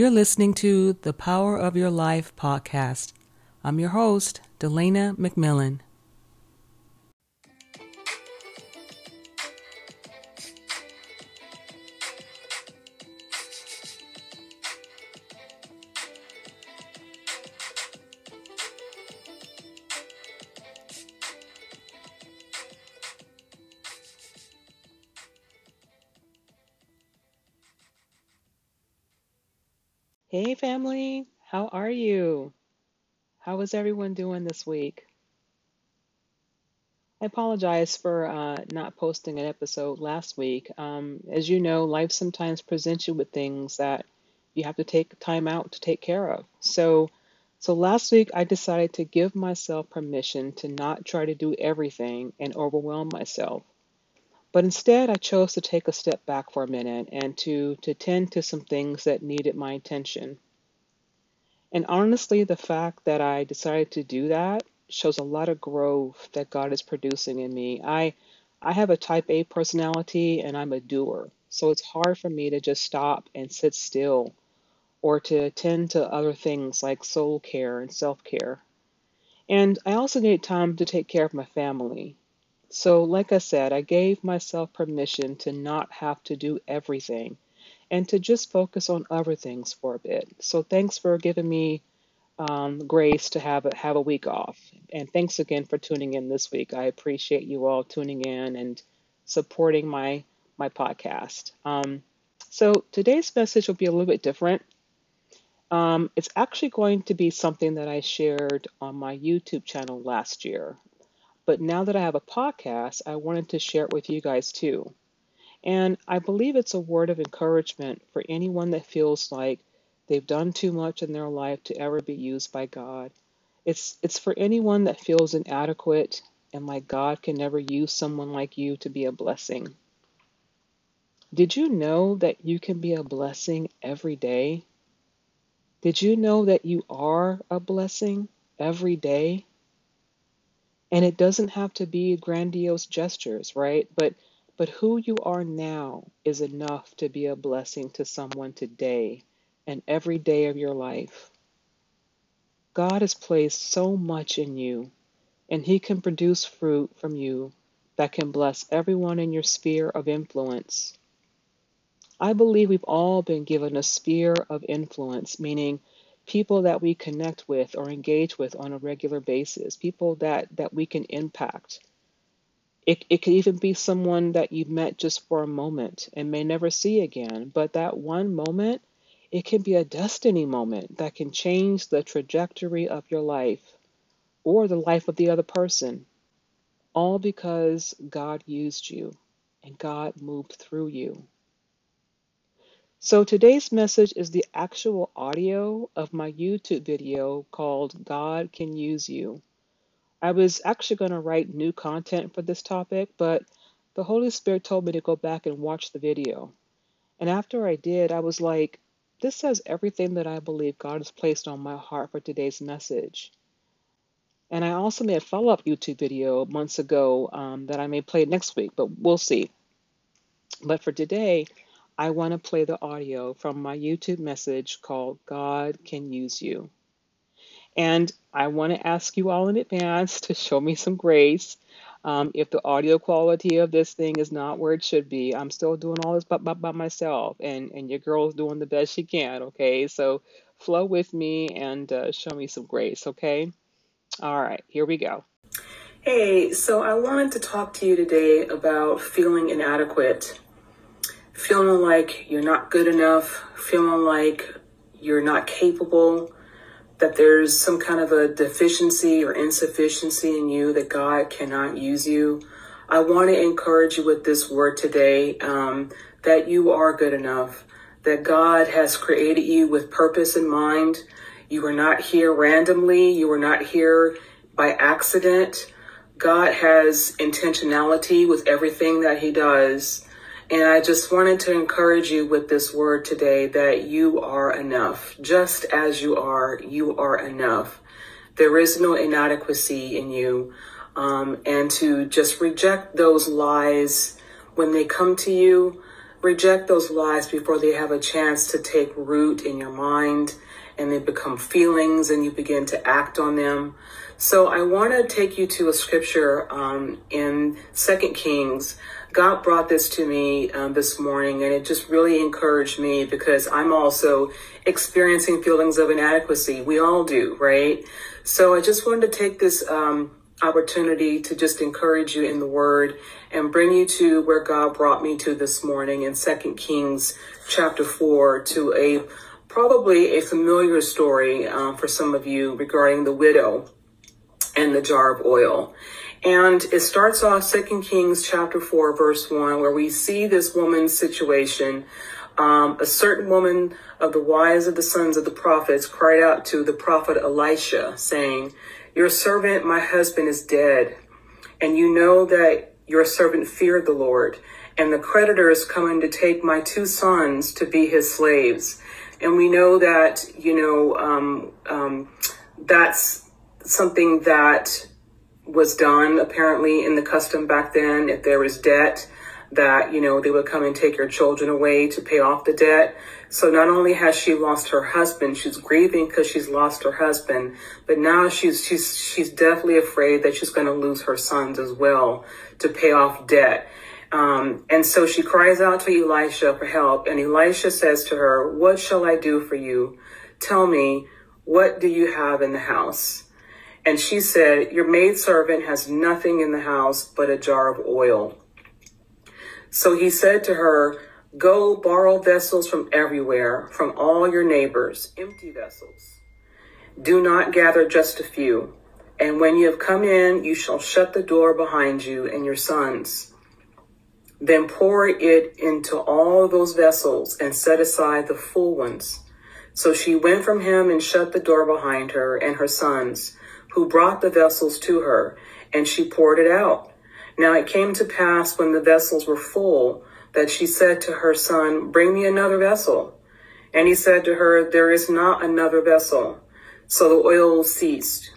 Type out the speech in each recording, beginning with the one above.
You're listening to the Power of Your Life podcast. I'm your host, Delleana McMillan. Family, how are you? How is everyone doing this week? I apologize for uh, not posting an episode last week. Um, as you know, life sometimes presents you with things that you have to take time out to take care of. So, so last week I decided to give myself permission to not try to do everything and overwhelm myself. But instead, I chose to take a step back for a minute and to, to tend to some things that needed my attention. And honestly, the fact that I decided to do that shows a lot of growth that God is producing in me. I I have a type A personality and I'm a doer. So it's hard for me to just stop and sit still or to attend to other things like soul care and self care. And I also need time to take care of my family. So, like I said, I gave myself permission to not have to do everything and to just focus on other things for a bit. So, thanks for giving me um, grace to have a, have a week off. And thanks again for tuning in this week. I appreciate you all tuning in and supporting my my podcast. Um, so today's message will be a little bit different. Um, it's actually going to be something that I shared on my YouTube channel last year. But now that I have a podcast, I wanted to share it with you guys too. And I believe it's a word of encouragement for anyone that feels like they've done too much in their life to ever be used by God. It's it's for anyone that feels inadequate and like God can never use someone like you to be a blessing. Did you know that you can be a blessing every day? Did you know that you are a blessing every day? And it doesn't have to be grandiose gestures, right? But but who you are now is enough to be a blessing to someone today and every day of your life. God has placed so much in you, and He can produce fruit from you that can bless everyone in your sphere of influence. I believe we've all been given a sphere of influence, meaning people that we connect with or engage with on a regular basis, people that, that we can impact. It, it could even be someone that you met just for a moment and may never see again, but that one moment, it can be a destiny moment that can change the trajectory of your life or the life of the other person, all because God used you and God moved through you. So today's message is the actual audio of my YouTube video called God Can Use You. I was actually going to write new content for this topic, but the Holy Spirit told me to go back and watch the video. And after I did, I was like, this says everything that I believe God has placed on my heart for today's message. And I also made a follow up YouTube video months ago um, that I may play next week, but we'll see. But for today, I want to play the audio from my YouTube message called God Can Use You. And I want to ask you all in advance to show me some grace. Um, if the audio quality of this thing is not where it should be, I'm still doing all this by, by, by myself, and, and your girl's doing the best she can, okay? So flow with me and uh, show me some grace, okay? All right, here we go. Hey, so I wanted to talk to you today about feeling inadequate feeling like you're not good enough, feeling like you're not capable, that there's some kind of a deficiency or insufficiency in you that God cannot use you. I want to encourage you with this word today um, that you are good enough, that God has created you with purpose in mind. You are not here randomly, you are not here by accident. God has intentionality with everything that He does. And I just wanted to encourage you with this word today that you are enough. Just as you are, you are enough. There is no inadequacy in you. Um, and to just reject those lies when they come to you, reject those lies before they have a chance to take root in your mind and they become feelings and you begin to act on them. So I want to take you to a scripture um, in Second Kings. God brought this to me um, this morning, and it just really encouraged me because I'm also experiencing feelings of inadequacy. We all do, right? So I just wanted to take this um, opportunity to just encourage you in the Word and bring you to where God brought me to this morning in Second Kings chapter four to a probably a familiar story um, for some of you regarding the widow and the jar of oil. And it starts off Second Kings chapter 4, verse 1, where we see this woman's situation. Um, a certain woman of the wives of the sons of the prophets cried out to the prophet Elisha, saying, Your servant, my husband, is dead, and you know that your servant feared the Lord, and the creditor is coming to take my two sons to be his slaves. And we know that, you know, um, um, that's something that was done apparently in the custom back then. If there was debt, that, you know, they would come and take your children away to pay off the debt. So not only has she lost her husband, she's grieving because she's lost her husband, but now she's, she's, she's definitely afraid that she's going to lose her sons as well to pay off debt. Um, and so she cries out to Elisha for help, and Elisha says to her, What shall I do for you? Tell me, what do you have in the house? And she said, Your maidservant has nothing in the house but a jar of oil. So he said to her, Go borrow vessels from everywhere, from all your neighbors, empty vessels. Do not gather just a few. And when you have come in, you shall shut the door behind you and your sons. Then pour it into all those vessels and set aside the full ones. So she went from him and shut the door behind her and her sons, who brought the vessels to her, and she poured it out. Now it came to pass when the vessels were full that she said to her son, Bring me another vessel. And he said to her, There is not another vessel. So the oil ceased.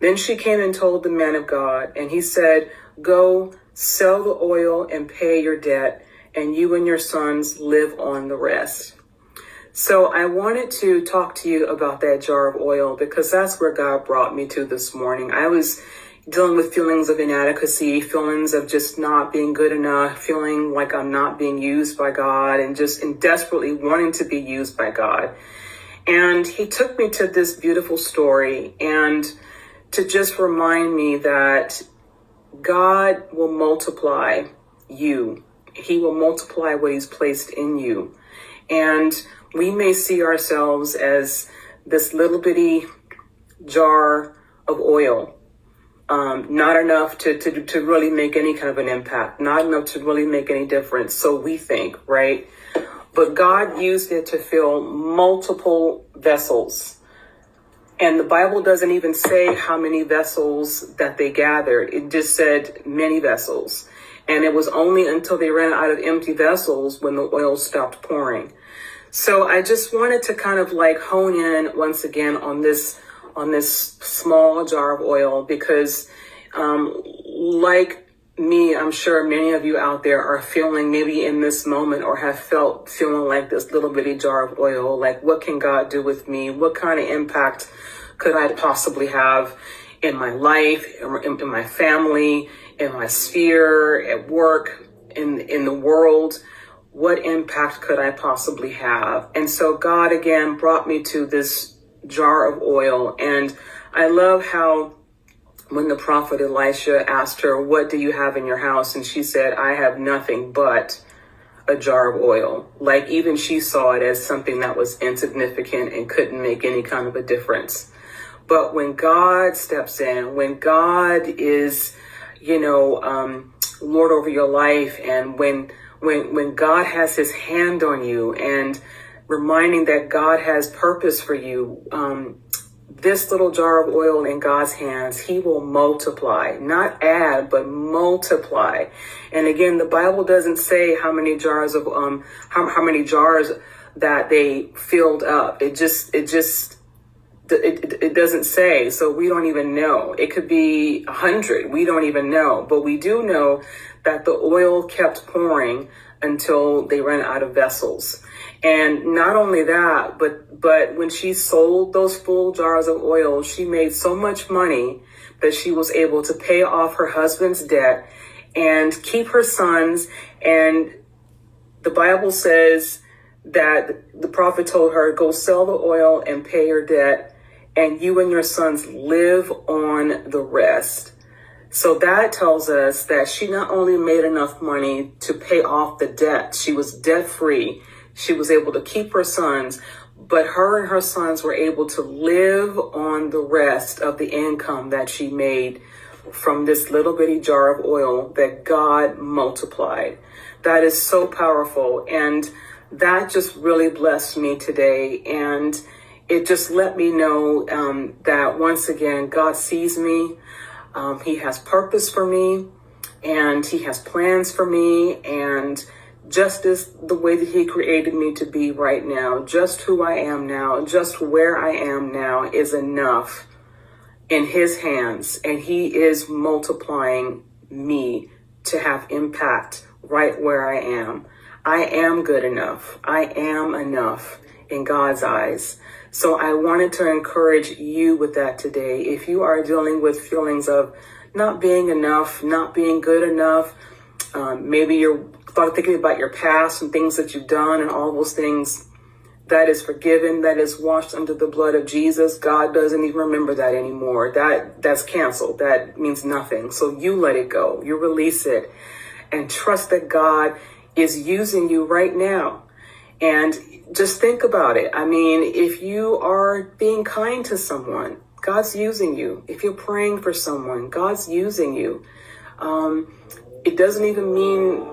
Then she came and told the man of God, and he said, Go sell the oil and pay your debt, and you and your sons live on the rest. So I wanted to talk to you about that jar of oil because that's where God brought me to this morning. I was dealing with feelings of inadequacy, feelings of just not being good enough, feeling like I'm not being used by God, and just in desperately wanting to be used by God. And he took me to this beautiful story and to just remind me that God will multiply you. He will multiply what He's placed in you. And we may see ourselves as this little bitty jar of oil, um, not enough to, to, to really make any kind of an impact, not enough to really make any difference. So we think, right? But God used it to fill multiple vessels and the Bible doesn't even say how many vessels that they gathered. It just said many vessels. And it was only until they ran out of empty vessels when the oil stopped pouring. So I just wanted to kind of like hone in once again on this on this small jar of oil because um, like me, I'm sure many of you out there are feeling maybe in this moment or have felt feeling like this little bitty jar of oil. Like, what can God do with me? What kind of impact could I possibly have in my life, in, in my family, in my sphere, at work, in, in the world? What impact could I possibly have? And so God again brought me to this jar of oil. And I love how when the prophet Elisha asked her, What do you have in your house? And she said, I have nothing but a jar of oil. Like even she saw it as something that was insignificant and couldn't make any kind of a difference. But when God steps in, when God is, you know, um, Lord over your life, and when when when God has His hand on you, and reminding that God has purpose for you, um, this little jar of oil in God's hands, He will multiply, not add, but multiply. And again, the Bible doesn't say how many jars of um how, how many jars that they filled up. It just it just it, it, doesn't say, so we don't even know. It could be a hundred, we don't even know. But we do know that the oil kept pouring until they ran out of vessels. And not only that, but but when she sold those full jars of oil, she made so much money that she was able to pay off her husband's debt and keep her sons. And the Bible says that the prophet told her, go sell the oil and pay your debt, and you and your sons live on the rest. So that tells us that she not only made enough money to pay off the debt, she was debt free. She was able to keep her sons, but her and her sons were able to live on the rest of the income that she made from this little bitty jar of oil that God multiplied. That is so powerful. And that just really blessed me today. And it just let me know um, that once again, God sees me. Um, he has purpose for me and he has plans for me. And just as the way that he created me to be right now, just who I am now, just where I am now is enough in his hands. And he is multiplying me to have impact right where I am. I am good enough. I am enough in God's eyes. So I wanted to encourage you with that today. If you are dealing with feelings of not being enough, not being good enough, um, maybe you're thinking about your past and things that you've done and all those things, that is forgiven, that is washed under the blood of Jesus. God doesn't even remember that anymore. That that's canceled. That means nothing. So you let it go. You release it and trust that God is using you right now. And just think about it. I mean, if you are being kind to someone, God's using you. If you're praying for someone, God's using you. Um, it doesn't even mean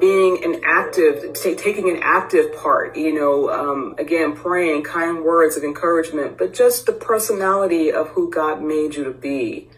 being an active, t- taking an active part, you know, um, again, praying kind words of encouragement, but just the personality of who God made you to be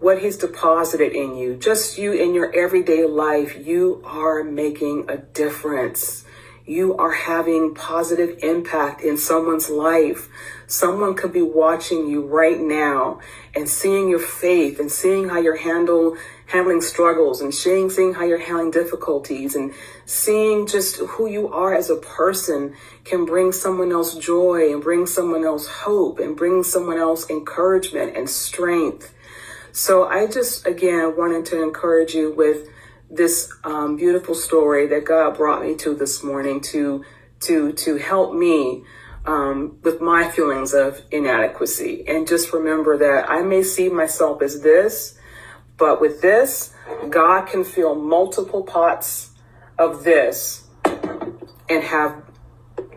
what he's deposited in you, just you in your everyday life, you are making a difference. You are having positive impact in someone's life. Someone could be watching you right now and seeing your faith and seeing how you're handle, handling struggles and seeing, seeing how you're handling difficulties and seeing just who you are as a person can bring someone else joy and bring someone else hope and bring someone else encouragement and strength. So I just, again, wanted to encourage you with this um, beautiful story that God brought me to this morning to, to, to help me um, with my feelings of inadequacy. And just remember that I may see myself as this, but with this, God can fill multiple pots of this and have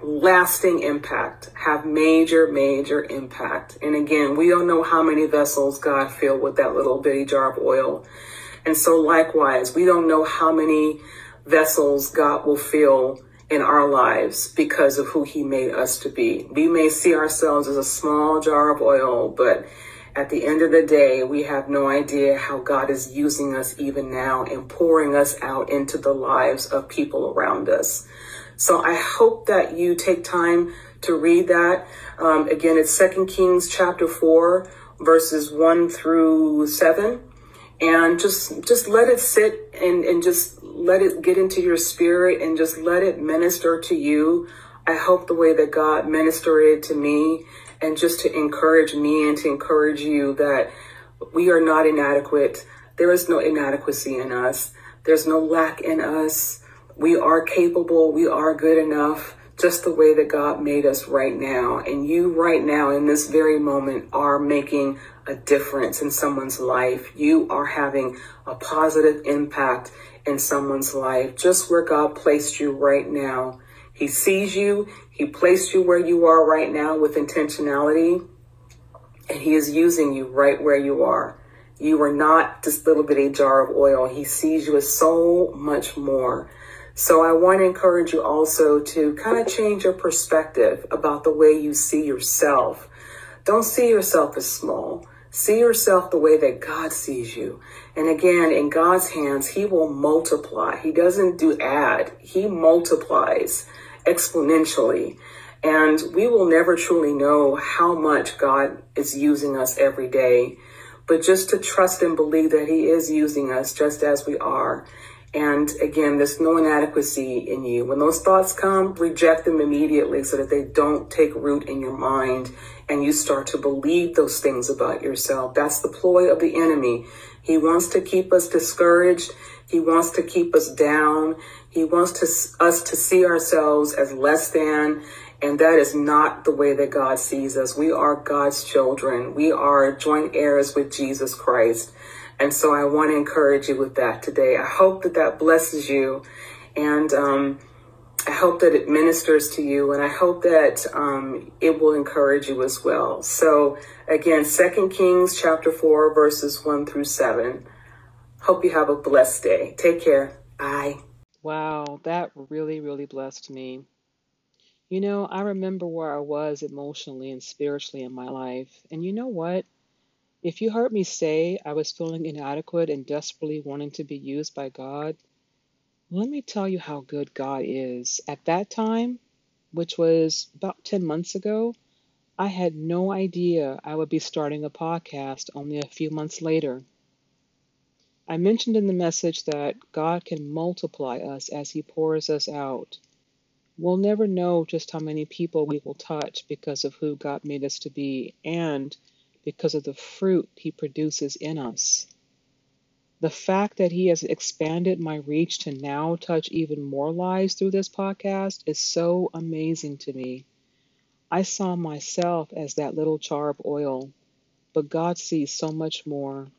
lasting impact, have major, major impact. And again, we don't know how many vessels God filled with that little bitty jar of oil. And so likewise, we don't know how many vessels God will fill in our lives because of who he made us to be. We may see ourselves as a small jar of oil, but at the end of the day, we have no idea how God is using us even now and pouring us out into the lives of people around us. So I hope that you take time to read that. Um, again, it's Second Kings chapter four, verses one through seven, and just just let it sit and and just let it get into your spirit and just let it minister to you. I hope the way that God ministered it to me, and just to encourage me and to encourage you that we are not inadequate. There is no inadequacy in us. There's no lack in us we are capable, we are good enough, just the way that God made us right now. And you right now in this very moment are making a difference in someone's life. You are having a positive impact in someone's life, just where God placed you right now. He sees you. He placed you where you are right now with intentionality. And he is using you right where you are. You are not this little bitty jar of oil. He sees you as so much more. So I want to encourage you also to kind of change your perspective about the way you see yourself. Don't see yourself as small. See yourself the way that God sees you. And again, in God's hands, He will multiply. He doesn't do add, He multiplies exponentially. And we will never truly know how much God is using us every day. But just to trust and believe that He is using us just as we are And again, there's no inadequacy in you. When those thoughts come, reject them immediately so that they don't take root in your mind and you start to believe those things about yourself. That's the ploy of the enemy. He wants to keep us discouraged. He wants to keep us down. He wants to, us to see ourselves as less than. And that is not the way that God sees us. We are God's children. We are joint heirs with Jesus Christ. And so I want to encourage you with that today. I hope that that blesses you. And, um, I hope that it ministers to you and I hope that um, it will encourage you as well. So again, Second Kings chapter 4 verses 1 through 7. Hope you have a blessed day. Take care. Bye. Wow, that really, really blessed me. You know, I remember where I was emotionally and spiritually in my life. And you know what? If you heard me say I was feeling inadequate and desperately wanting to be used by God, let me tell you how good God is. At that time, which was about 10 months ago, I had no idea I would be starting a podcast only a few months later. I mentioned in the message that God can multiply us as He pours us out. We'll never know just how many people we will touch because of who God made us to be and because of the fruit He produces in us. The fact that he has expanded my reach to now touch even more lives through this podcast is so amazing to me. I saw myself as that little jar of oil, but God sees so much more.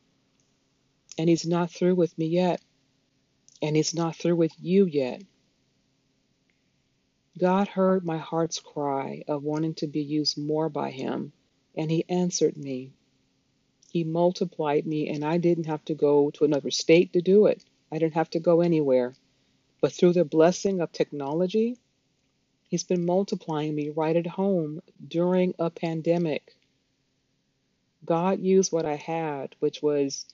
And He's not through with me yet, and He's not through with you yet. God heard my heart's cry of wanting to be used more by Him, and He answered me. He multiplied me, and I didn't have to go to another state to do it. I didn't have to go anywhere. But through the blessing of technology, He's been multiplying me right at home during a pandemic. God used what I had, which was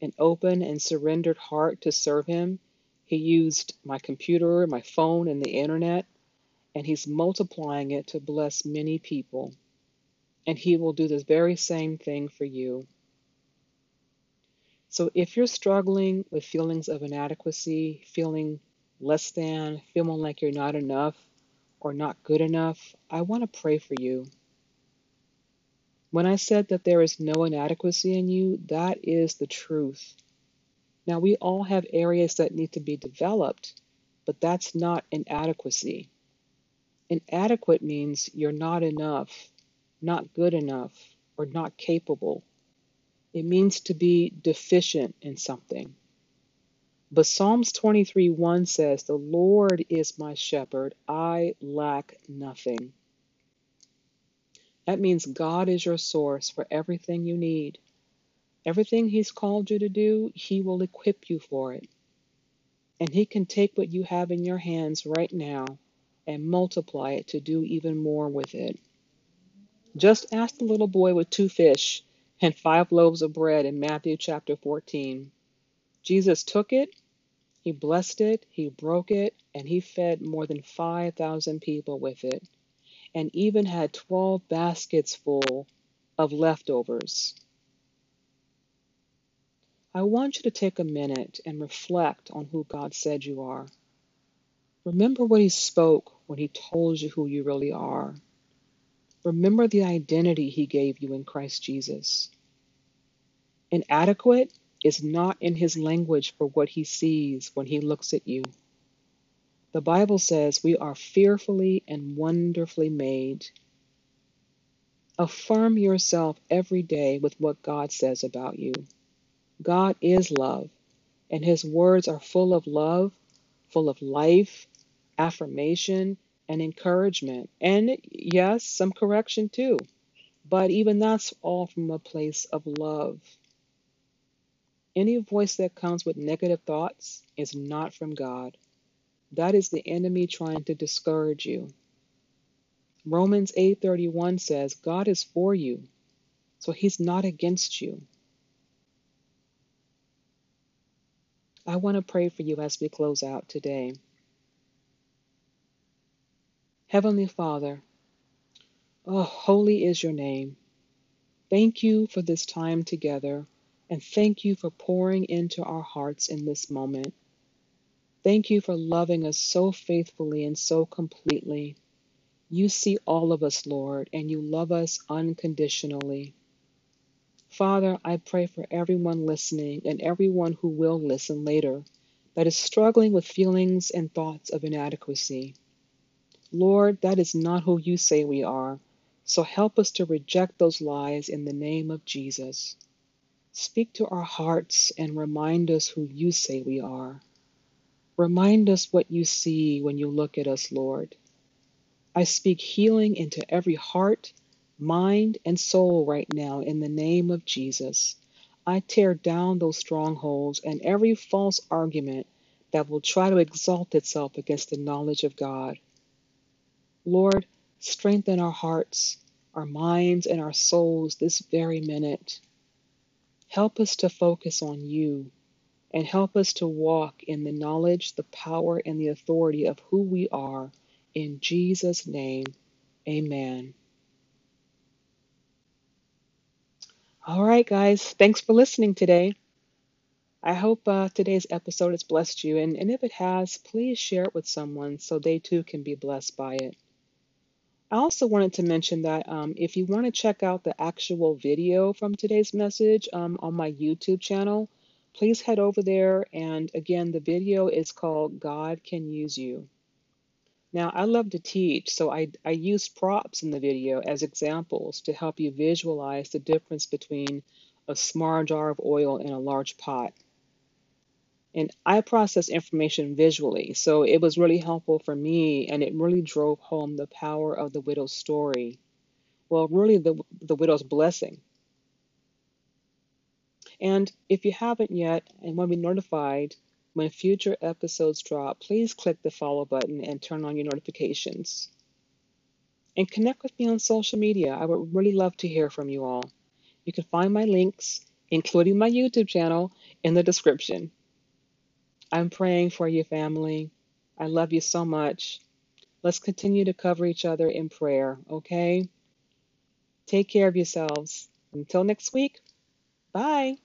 an open and surrendered heart to serve Him. He used my computer, my phone, and the internet, and He's multiplying it to bless many people. And He will do the very same thing for you. So if you're struggling with feelings of inadequacy, feeling less than, feeling like you're not enough or not good enough, I want to pray for you. When I said that there is no inadequacy in you, that is the truth. Now, we all have areas that need to be developed, but that's not inadequacy. Inadequate means you're not enough, not good enough, or not capable. It means to be deficient in something. But Psalms 23 1 says, The Lord is my shepherd, I lack nothing. That means God is your source for everything you need. Everything He's called you to do, He will equip you for it. And He can take what you have in your hands right now and multiply it to do even more with it. Just ask the little boy with two fish and five loaves of bread in Matthew chapter 14. Jesus took it, he blessed it, he broke it, and he fed more than 5,000 people with it, and even had 12 baskets full of leftovers. I want you to take a minute and reflect on who God said you are. Remember what He spoke when He told you who you really are. Remember the identity He gave you in Christ Jesus. Inadequate is not in His language for what He sees when He looks at you. The Bible says we are fearfully and wonderfully made. Affirm yourself every day with what God says about you. God is love, and His words are full of love, full of life, affirmation, and encouragement, and yes, some correction too. But even that's all from a place of love. Any voice that comes with negative thoughts is not from God. That is the enemy trying to discourage you. Romans 8:31 says God is for you, so he's not against you. I want to pray for you as we close out today. Heavenly Father, oh, holy is your name. Thank you for this time together, and thank you for pouring into our hearts in this moment. Thank you for loving us so faithfully and so completely. You see all of us, Lord, and you love us unconditionally. Father, I pray for everyone listening and everyone who will listen later that is struggling with feelings and thoughts of inadequacy. Lord, that is not who you say we are, so help us to reject those lies in the name of Jesus. Speak to our hearts and remind us who you say we are. Remind us what you see when you look at us, Lord. I speak healing into every heart, mind, and soul right now in the name of Jesus. I tear down those strongholds and every false argument that will try to exalt itself against the knowledge of God. Lord, strengthen our hearts, our minds, and our souls this very minute. Help us to focus on you and help us to walk in the knowledge, the power, and the authority of who we are. In Jesus' name, amen. All right, guys, thanks for listening today. I hope uh, today's episode has blessed you, and, and if it has, please share it with someone so they too can be blessed by it. I also wanted to mention that um, if you want to check out the actual video from today's message um, on my YouTube channel, please head over there. And again, the video is called God Can Use You. Now, I love to teach, so I, I use props in the video as examples to help you visualize the difference between a small jar of oil and a large pot. And I process information visually, so it was really helpful for me, and it really drove home the power of the widow's story. Well, really, the, the widow's blessing and if you haven't yet and want to be notified when future episodes drop, please click the follow button and turn on your notifications. And connect with me on social media. I would really love to hear from you all. You can find my links, including my YouTube channel, in the description. I'm praying for you, family. I love you so much. Let's continue to cover each other in prayer, okay? Take care of yourselves. Until next week, bye.